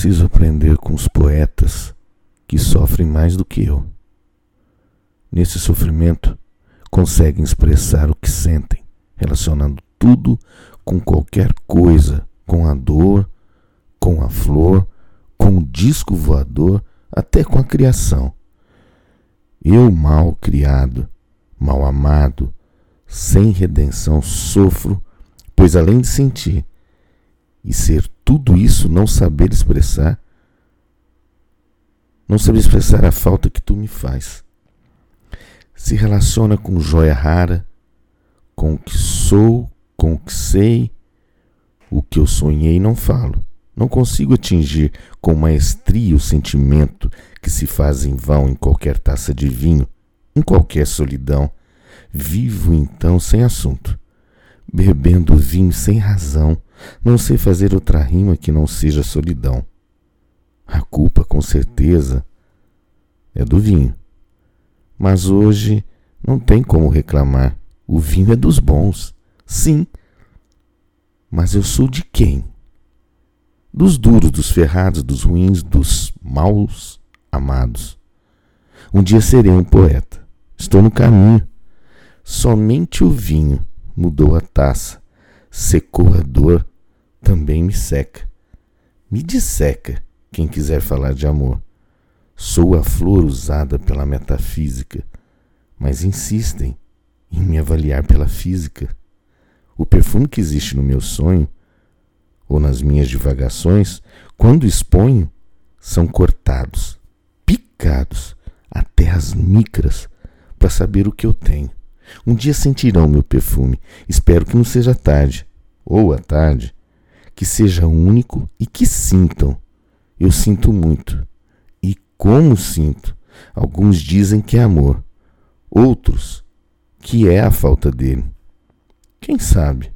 preciso aprender com os poetas que sofrem mais do que eu. Nesse sofrimento, conseguem expressar o que sentem, relacionando tudo com qualquer coisa, com a dor, com a flor, com o disco voador, até com a criação. Eu, mal criado, mal amado, sem redenção, sofro, pois além de sentir e ser tudo isso, não saber expressar, não saber expressar a falta que tu me faz. Se relaciona com joia rara, com o que sou, com o que sei, o que eu sonhei não falo. Não consigo atingir com maestria o sentimento que se faz em vão em qualquer taça de vinho, em qualquer solidão. Vivo então sem assunto, bebendo vinho sem razão. Não sei fazer outra rima que não seja solidão. A culpa, com certeza, é do vinho. Mas hoje não tem como reclamar. O vinho é dos bons, sim. Mas eu sou de quem? dos duros, dos ferrados, dos ruins, dos maus amados. Um dia serei um poeta. Estou no caminho. Somente o vinho mudou a taça, secou a dor, também me seca. Me disseca quem quiser falar de amor. Sou a flor usada pela metafísica, mas insistem em me avaliar pela física. O perfume que existe no meu sonho ou nas minhas divagações, quando exponho, são cortados, picados até as micras para saber o que eu tenho. Um dia sentirão meu perfume. Espero que não seja tarde, ou à tarde, que seja único e que sintam. Eu sinto muito. E como sinto? Alguns dizem que é amor, outros que é a falta dele. Quem sabe?